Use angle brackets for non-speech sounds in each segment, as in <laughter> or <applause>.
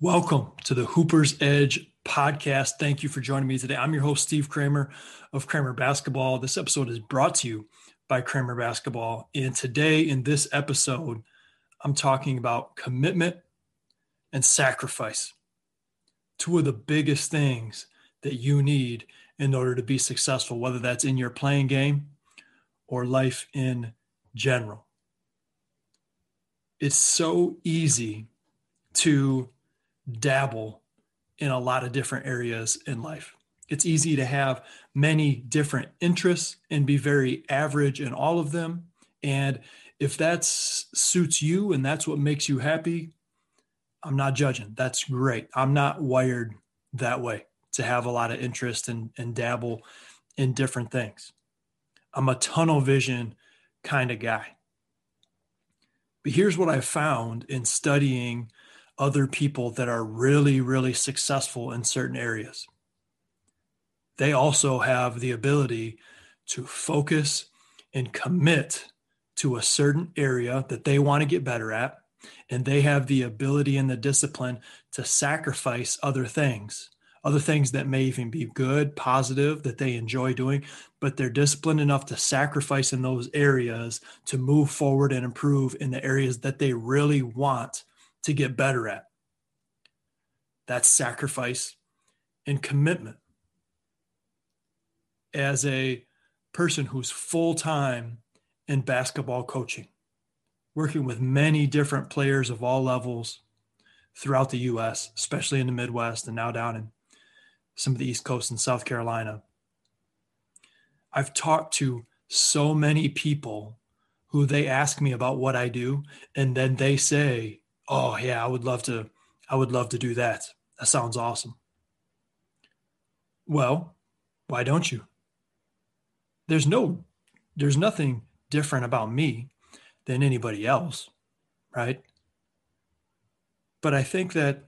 Welcome to the Hooper's Edge podcast. Thank you for joining me today. I'm your host, Steve Kramer of Kramer Basketball. This episode is brought to you by Kramer Basketball. And today, in this episode, I'm talking about commitment and sacrifice. Two of the biggest things that you need in order to be successful, whether that's in your playing game or life in general. It's so easy to dabble in a lot of different areas in life. It's easy to have many different interests and be very average in all of them. And if that suits you and that's what makes you happy, I'm not judging. That's great. I'm not wired that way to have a lot of interest and, and dabble in different things. I'm a tunnel vision kind of guy. But here's what I found in studying other people that are really, really successful in certain areas. They also have the ability to focus and commit to a certain area that they want to get better at. And they have the ability and the discipline to sacrifice other things, other things that may even be good, positive, that they enjoy doing, but they're disciplined enough to sacrifice in those areas to move forward and improve in the areas that they really want to get better at. That's sacrifice and commitment. As a person who's full time in basketball coaching, working with many different players of all levels throughout the US, especially in the Midwest and now down in some of the East Coast and South Carolina. I've talked to so many people who they ask me about what I do, and then they say, oh yeah, I would love to, I would love to do that. That sounds awesome. Well, why don't you? There's no, there's nothing different about me than anybody else, right? But I think that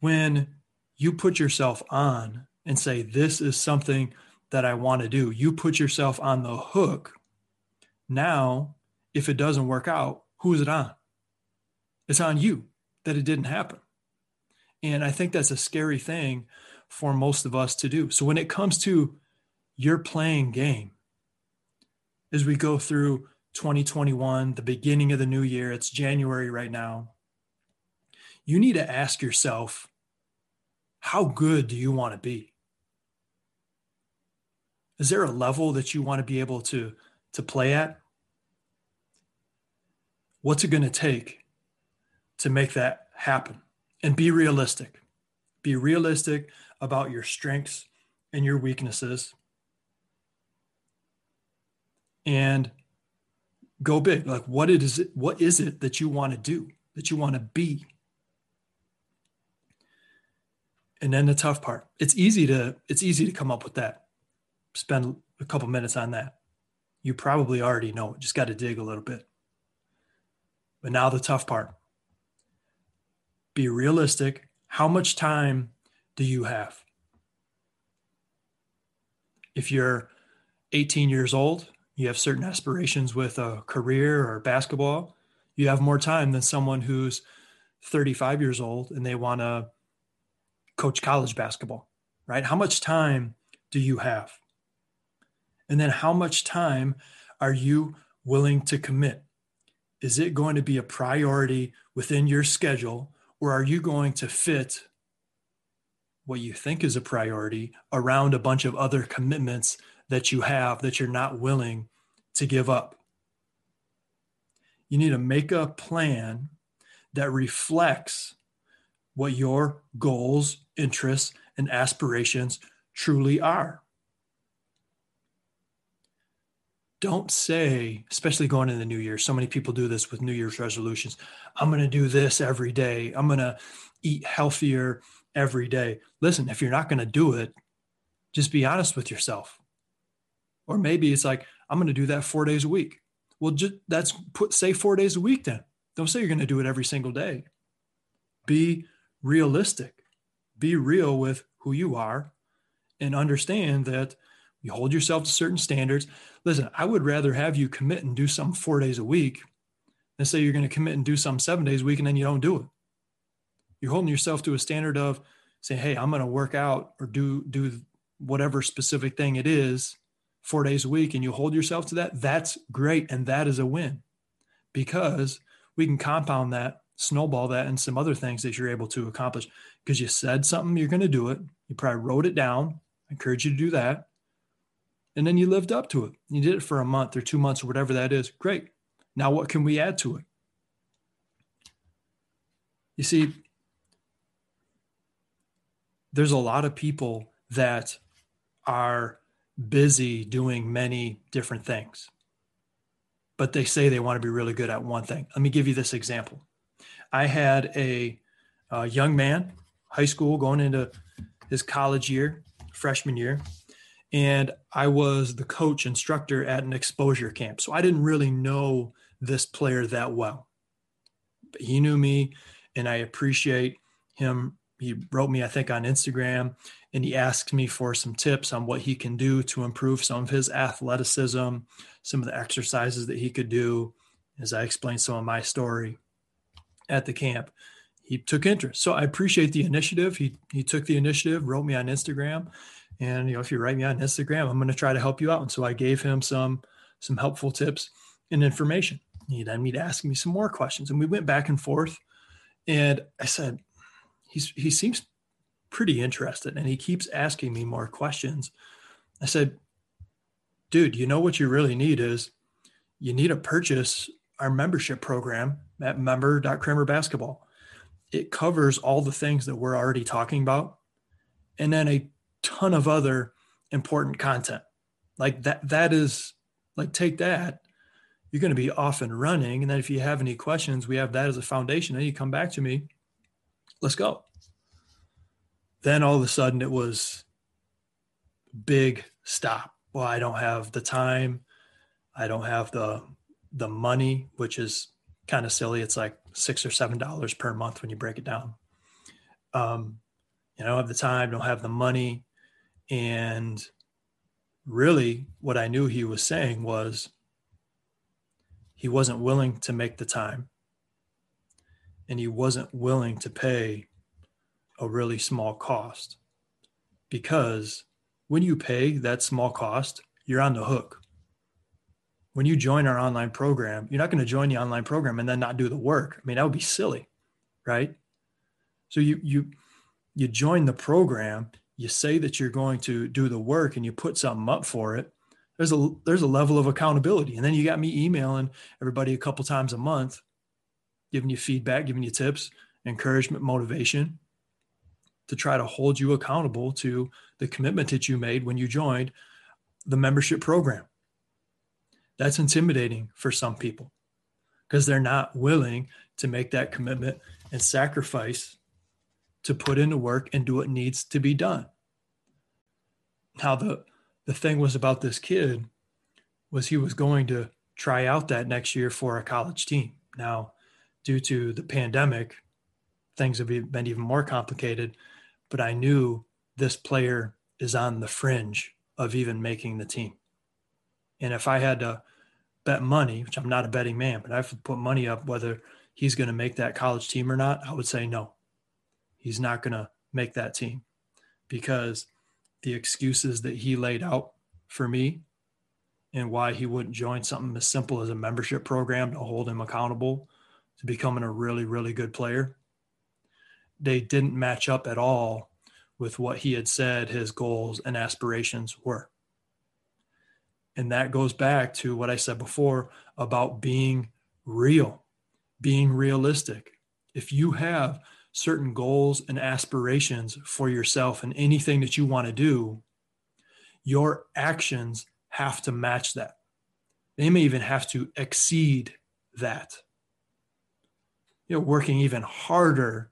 when you put yourself on and say, this is something that I want to do, you put yourself on the hook. Now, if it doesn't work out, who is it on? It's on you that it didn't happen. And I think that's a scary thing for most of us to do. So when it comes to your playing game, as we go through 2021, the beginning of the new year, it's January right now, you need to ask yourself, how good do you want to be? Is there a level that you want to be able to, to play at? What's it going to take to make that happen and be realistic. Be realistic about your strengths and your weaknesses and go big. Like what it is it, what is it that you want to do, that you want to be? And then the tough part. It's easy to it's easy to come up with that. Spend a couple minutes on that. You probably already know. Just got to dig a little bit. But now the tough part be realistic. How much time do you have? If you're 18 years old, you have certain aspirations with a career or basketball, you have more time than someone who's 35 years old and they want to coach college basketball, right? How much time do you have? And then how much time are you willing to commit? Is it going to be a priority within your schedule or are you going to fit what you think is a priority around a bunch of other commitments that you have that you're not willing to give up? You need to make a plan that reflects what your goals, interests, and aspirations truly are. Don't say, especially going into the new year, so many people do this with New Year's resolutions. I'm going to do this every day. I'm going to eat healthier every day. Listen, if you're not going to do it, just be honest with yourself. Or maybe it's like, I'm going to do that four days a week. Well, just that's put, say four days a week then. Don't say you're going to do it every single day. Be realistic, be real with who you are, and understand that you hold yourself to certain standards. Listen, I would rather have you commit and do something four days a week than say you're going to commit and do something seven days a week and then you don't do it. You're holding yourself to a standard of saying, "Hey, I'm going to work out or do do whatever specific thing it is four days a week," and you hold yourself to that. That's great, and that is a win because we can compound that, snowball that, and some other things that you're able to accomplish because you said something you're going to do it. You probably wrote it down. I encourage you to do that. And then you lived up to it. You did it for a month or two months or whatever that is. Great. Now, what can we add to it? You see, there's a lot of people that are busy doing many different things, but they say they want to be really good at one thing. Let me give you this example. I had a, a young man, high school, going into his college year, freshman year, and I was the coach instructor at an exposure camp. So I didn't really know this player that well. But he knew me, and I appreciate him. He wrote me, I think, on Instagram, and he asked me for some tips on what he can do to improve some of his athleticism, some of the exercises that he could do. As I explained some of my story at the camp, he took interest. So I appreciate the initiative. He he took the initiative, wrote me on Instagram, and you know if you write me on instagram i'm going to try to help you out. And so i gave him some some helpful tips and information. He then me to ask me some more questions and we went back and forth. And i said he's he seems pretty interested and he keeps asking me more questions. I said dude you know what you really need is you need to purchase our membership program at member.kramer basketball. It covers all the things that we're already talking about and then a ton of other important content. Like that, that is like take that. You're going to be off and running. And then if you have any questions, we have that as a foundation. Then you come back to me. Let's go. Then all of a sudden it was big stop. Well, I don't have the time. I don't have the the money, which is kind of silly. It's like six or seven dollars per month when you break it down. Um, you know, don't have the time, don't have the money. And really, what I knew he was saying was he wasn't willing to make the time and he wasn't willing to pay a really small cost because when you pay that small cost, you're on the hook. When you join our online program, you're not going to join the online program and then not do the work. I mean, that would be silly, right? So you you you join the program you say that you're going to do the work and you put something up for it there's a there's a level of accountability. And then you got me emailing everybody a couple times a month giving you feedback giving you tips encouragement motivation to try to hold you accountable to the commitment that you made when you joined the membership program. That's intimidating for some people because they're not willing to make that commitment and sacrifice to put into work and do what needs to be done. Now the the thing was about this kid was he was going to try out that next year for a college team. Now, due to the pandemic, things have been even more complicated, but I knew this player is on the fringe of even making the team. And if I had to bet money, which I'm not a betting man, but I have to put money up whether he's going to make that college team or not, I would say no he's not going to make that team because the excuses that he laid out for me and why he wouldn't join something as simple as a membership program to hold him accountable to becoming a really, really good player, they didn't match up at all with what he had said his goals and aspirations were. And that goes back to what I said before about being real, being realistic. If you have certain goals and aspirations for yourself and anything that you want to do, your actions have to match that. They may even have to exceed that. You know, working even harder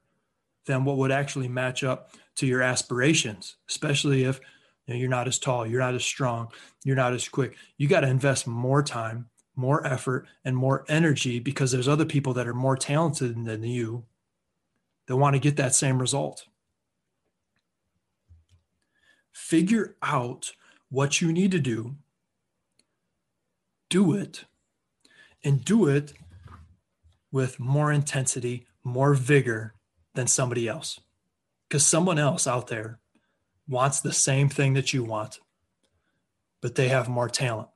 than what would actually match up to your aspirations, especially if you know, you're not as tall, you're not as strong, you're not as quick. You got to invest more time, more effort, and more energy because there's other people that are more talented than you that want to get that same result. Figure out what you need to do, do it, and do it with more intensity, more vigor than somebody else because someone else out there wants the same thing that you want, but they have more talent.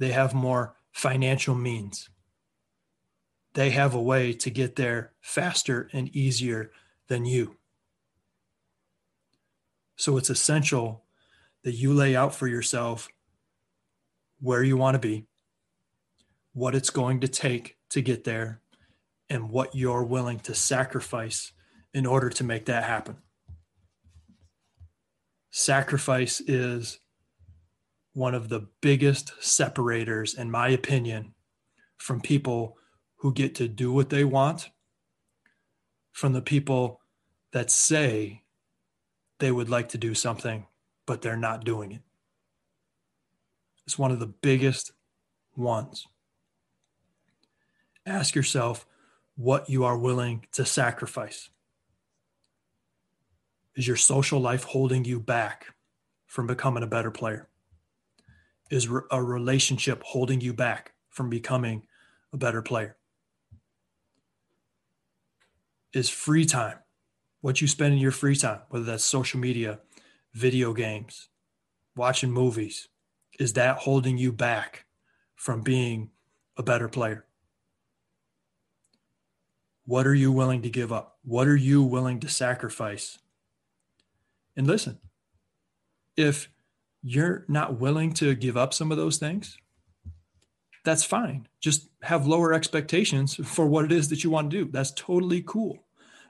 They have more financial means. They have a way to get there faster and easier than you. So it's essential that you lay out for yourself where you want to be, what it's going to take to get there, and what you're willing to sacrifice in order to make that happen. Sacrifice is one of the biggest separators, in my opinion, from people who get to do what they want from the people that say they would like to do something, but they're not doing it. It's one of the biggest ones. Ask yourself what you are willing to sacrifice. Is your social life holding you back from becoming a better player? Is a relationship holding you back from becoming a better player? Is free time, what you spend in your free time, whether that's social media, video games, watching movies, is that holding you back from being a better player? What are you willing to give up? What are you willing to sacrifice and listen, if you're not willing to give up some of those things, that's fine. Just have lower expectations for what it is that you want to do. That's totally cool.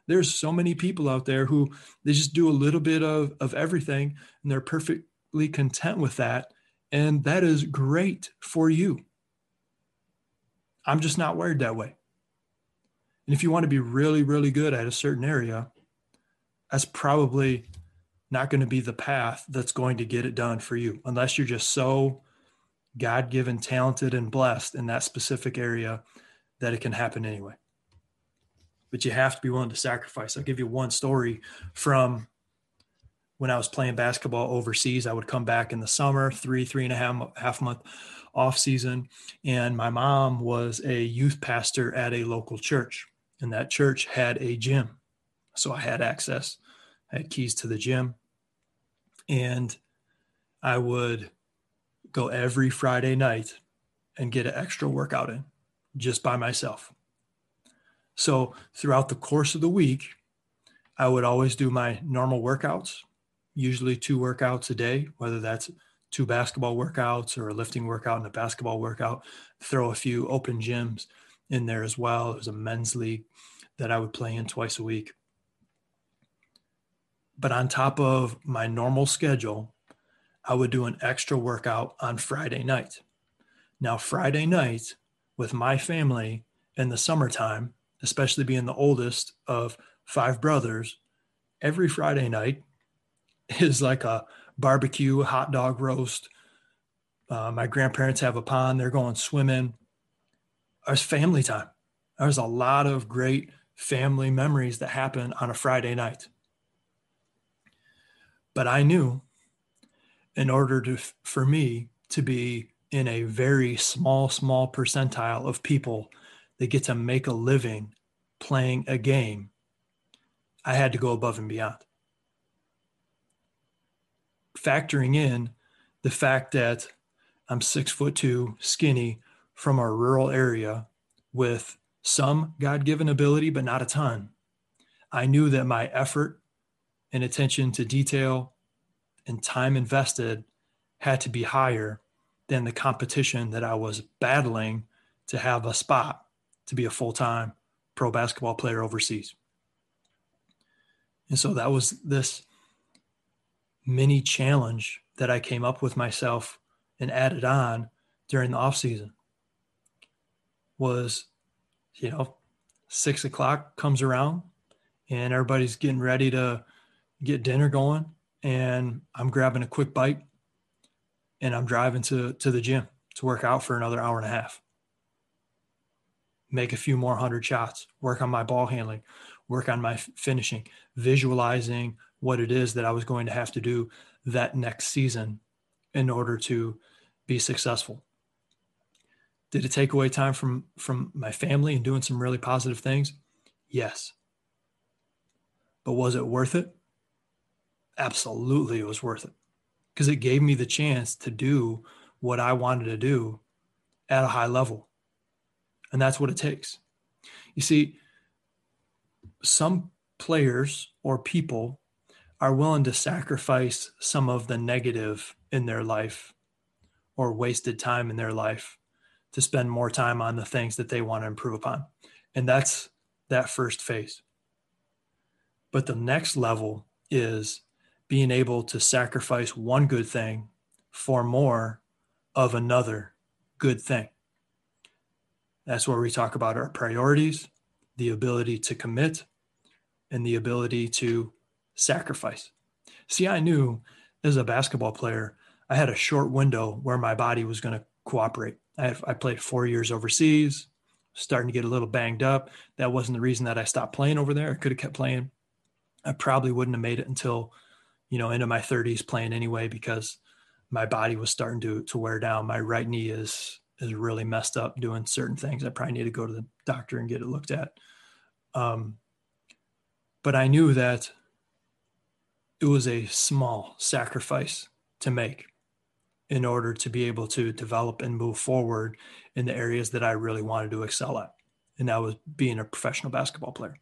There's so many people out there who they just do a little bit of, of everything and they're perfectly content with that. And that is great for you. I'm just not wired that way. And if you want to be really, really good at a certain area, that's probably not going to be the path that's going to get it done for you unless you're just so God given, talented, and blessed in that specific area that it can happen anyway. But you have to be willing to sacrifice. I'll give you one story from when I was playing basketball overseas. I would come back in the summer, three, three and a half, half month off season. And my mom was a youth pastor at a local church, and that church had a gym. So I had access I had keys to the gym. And I would go every Friday night and get an extra workout in just by myself. So throughout the course of the week, I would always do my normal workouts, usually two workouts a day, whether that's two basketball workouts or a lifting workout and a basketball workout, throw a few open gyms in there as well. There's a men's league that I would play in twice a week. But on top of my normal schedule, I would do an extra workout on Friday night. Now, Friday night with my family in the summertime, especially being the oldest of five brothers, every Friday night <laughs> is like a barbecue, hot dog roast. Uh, my grandparents have a pond, they're going swimming. It's family time. There's a lot of great family memories that happen on a Friday night. But I knew in order to, for me to be in a very small, small percentile of people that get to make a living playing a game, I had to go above and beyond. Factoring in the fact that I'm six foot two, skinny from a rural area with some God given ability, but not a ton. I knew that my effort and attention to detail and time invested had to be higher than the competition that I was battling to have a spot to be a full time pro basketball player overseas. And so that was this mini challenge that I came up with myself and added on during the off season was, you know, six o'clock comes around and everybody's getting ready to get dinner going and I'm grabbing a quick bite and I'm driving to, to the gym to work out for another hour and a half. Make a few more hundred shots, work on my ball handling, work on my finishing, visualizing what it is that I was going to have to do that next season in order to be successful. Did it take away time from from my family and doing some really positive things? Yes. But was it worth it? Absolutely, it was worth it because it gave me the chance to do what I wanted to do at a high level. And that's what it takes. You see, some players or people are willing to sacrifice some of the negative in their life or wasted time in their life to spend more time on the things that they want to improve upon. And that's that first phase. But the next level is being able to sacrifice one good thing for more of another good thing. That's where we talk about our priorities, the ability to commit, and the ability to sacrifice. See, I knew as a basketball player, I had a short window where my body was going to cooperate. I, I played four years overseas, starting to get a little banged up. That wasn't the reason that I stopped playing over there. I could have kept playing. I probably wouldn't have made it until, you know, into my 30s playing anyway because my body was starting to to wear down. My right knee is is really messed up doing certain things. I probably need to go to the doctor and get it looked at. Um, but I knew that it was a small sacrifice to make in order to be able to develop and move forward in the areas that I really wanted to excel at. And that was being a professional basketball player.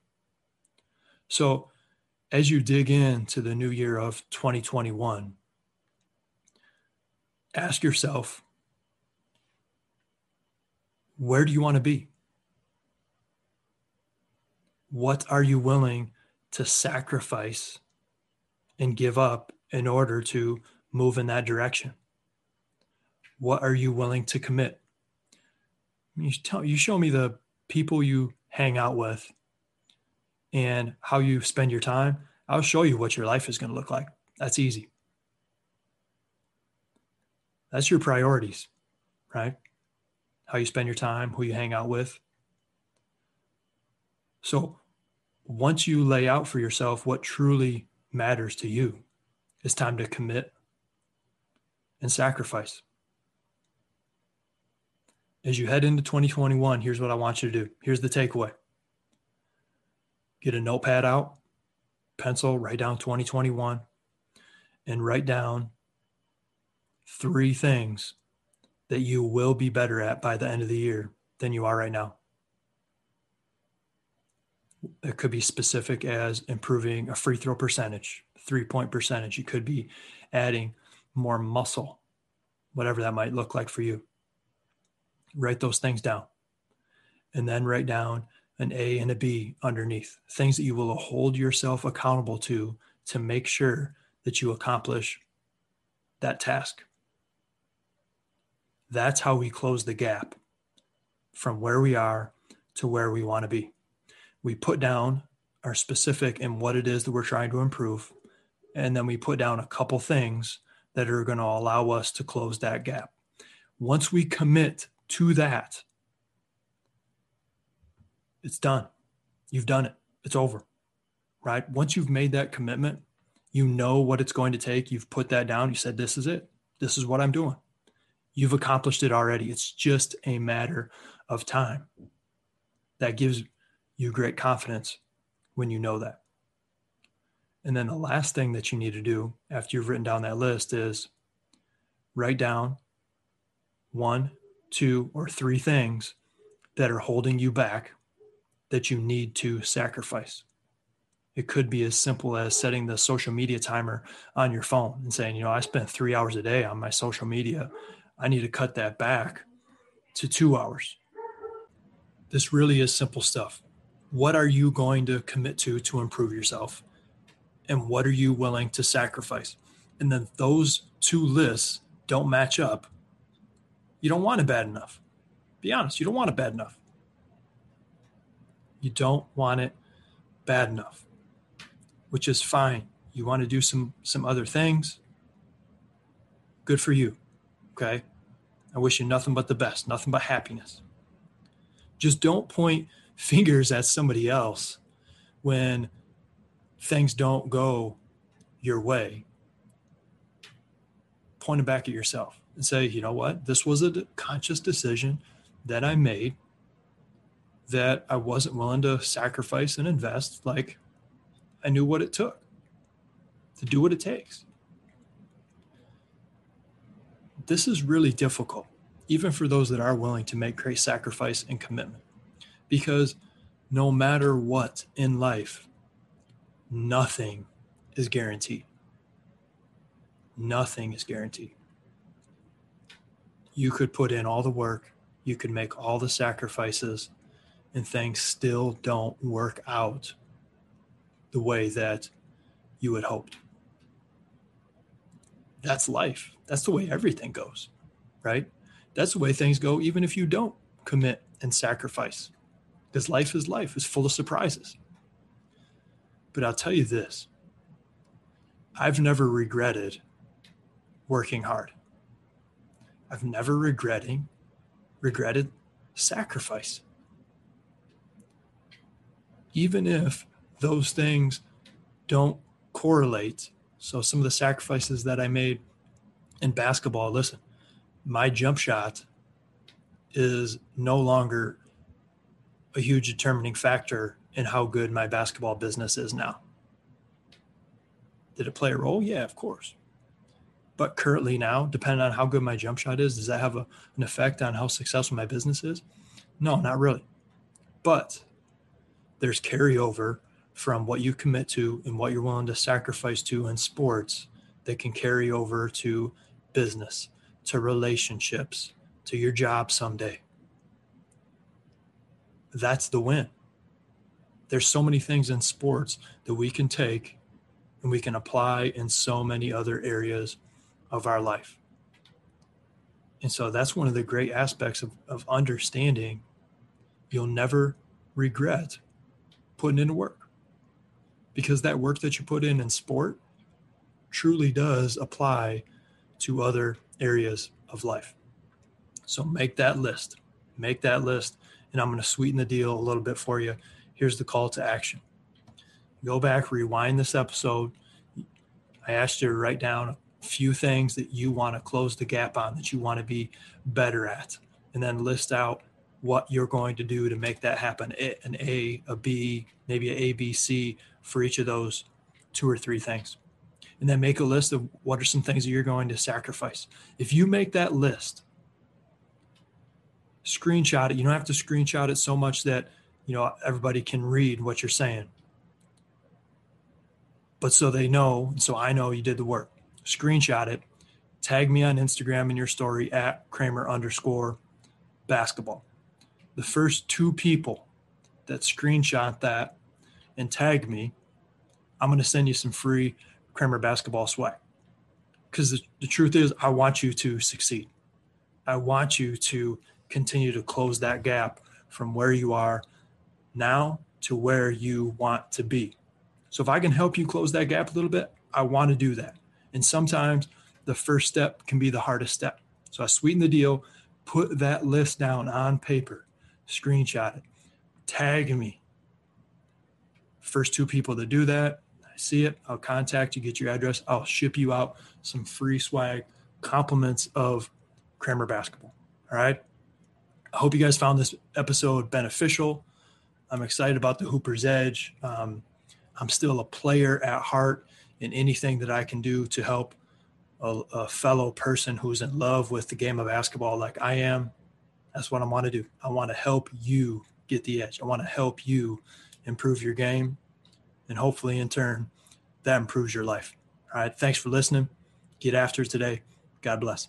So, as you dig into the new year of 2021, ask yourself where do you want to be? What are you willing to sacrifice and give up in order to move in that direction? What are you willing to commit? You tell you show me the people you hang out with and how you spend your time. I'll show you what your life is going to look like. That's easy. That's your priorities, right? How you spend your time, who you hang out with. So once you lay out for yourself what truly matters to you, it's time to commit and sacrifice. As you head into 2021, here's what I want you to do. Here's the takeaway get a notepad out, pencil, write down 2021, and write down three things that you will be better at by the end of the year than you are right now. It could be specific as improving a free throw percentage, three point percentage. It could be adding more muscle, whatever that might look like for you. Write those things down. And then write down an A and a B underneath, things that you will hold yourself accountable to to make sure that you accomplish that task. That's how we close the gap from where we are to where we want to be. We put down our specific and what it is that we're trying to improve. And then we put down a couple things that are going to allow us to close that gap. Once we commit to that, it's done. You've done it. It's over. Right? Once you've made that commitment, you know what it's going to take. You've put that down. You said, This is it. This is what I'm doing you've accomplished it already. It's just a matter of time. That gives you great confidence when you know that. And then the last thing that you need to do after you've written down that list is write down one, two, or three things that are holding you back that you need to sacrifice. It could be as simple as setting the social media timer on your phone and saying, you know, I spend three hours a day on my social media I need to cut that back to two hours. This really is simple stuff. What are you going to commit to to improve yourself? And what are you willing to sacrifice? And then those two lists don't match up. You don't want it bad enough. Be honest, you don't want it bad enough. You don't want it bad enough, which is fine. You want to do some some other things. Good for you. Okay. I wish you nothing but the best, nothing but happiness. Just don't point <laughs> fingers at somebody else when things don't go your way. Point them back at yourself and say, you know what? This was a conscious decision that I made that I wasn't willing to sacrifice and invest like I knew what it took to do what it takes. This is really difficult, even for those that are willing to make great sacrifice and commitment, because no matter what in life, nothing is guaranteed. Nothing is guaranteed. You could put in all the work, you could make all the sacrifices, and things still don't work out the way that you had hoped. That's life. That's the way mm-hmm. everything goes, right? That's the way things go, even if you don't commit and sacrifice, because life is life, is full of surprises. But I'll tell you this I've never regretted working hard. I've never regretting regretted sacrifice. Even if those things don't correlate. So some of the sacrifices that I made in basketball, listen, my jump shot is no longer a huge determining factor in how good my basketball business is now. Did it play a role? Yeah, of course. But currently now, depending on how good my jump shot is, does that have a, an effect on how successful my business is? No, not really. But there's carryover from what you commit to and what you're willing to sacrifice to in sports that can carry over to business, to relationships, to your job someday. That's the win. There's so many things in sports that we can take and we can apply in so many other areas of our life. And so that's one of the great aspects of, of understanding you'll never regret putting into work because that work that you put in in sport truly does apply to other areas of life. So make that list, make that list, and I'm going to sweeten the deal a little bit for you. Here's the call to action go back, rewind this episode. I asked you to write down a few things that you want to close the gap on, that you want to be better at, and then list out what you're going to do to make that happen an A, a B, maybe an A, B, C for each of those two or three things. And then make a list of what are some things that you're going to sacrifice. If you make that list, screenshot it. You don't have to screenshot it so much that you know everybody can read what you're saying. But so they know, so I know you did the work screenshot it, tag me on Instagram in your story at Kramer underscore basketball. The first two people that screenshot that and tag me, I'm going to send you some free Kramer basketball swag. Because the, the truth is, I want you to succeed. I want you to continue to close that gap from where you are now to where you want to be. So if I can help you close that gap a little bit, I want to do that. And sometimes the first step can be the hardest step. So I sweeten the deal, put that list down on paper, screenshot it, tag me. First two people to do that, I see it, I'll contact you, get your address, I'll ship you out some free swag, compliments of Kramer basketball. All right. I hope you guys found this episode beneficial. I'm excited about the Hooper's Edge. Um, I'm still a player at heart in anything that I can do to help a, a, fellow person who's in love with the game of basketball like I am. That's what I want to do. I want to help you get the edge. I want to help you improve your game. And hopefully, in turn, that improves your life. All right. Thanks for listening. Get after it today. God bless.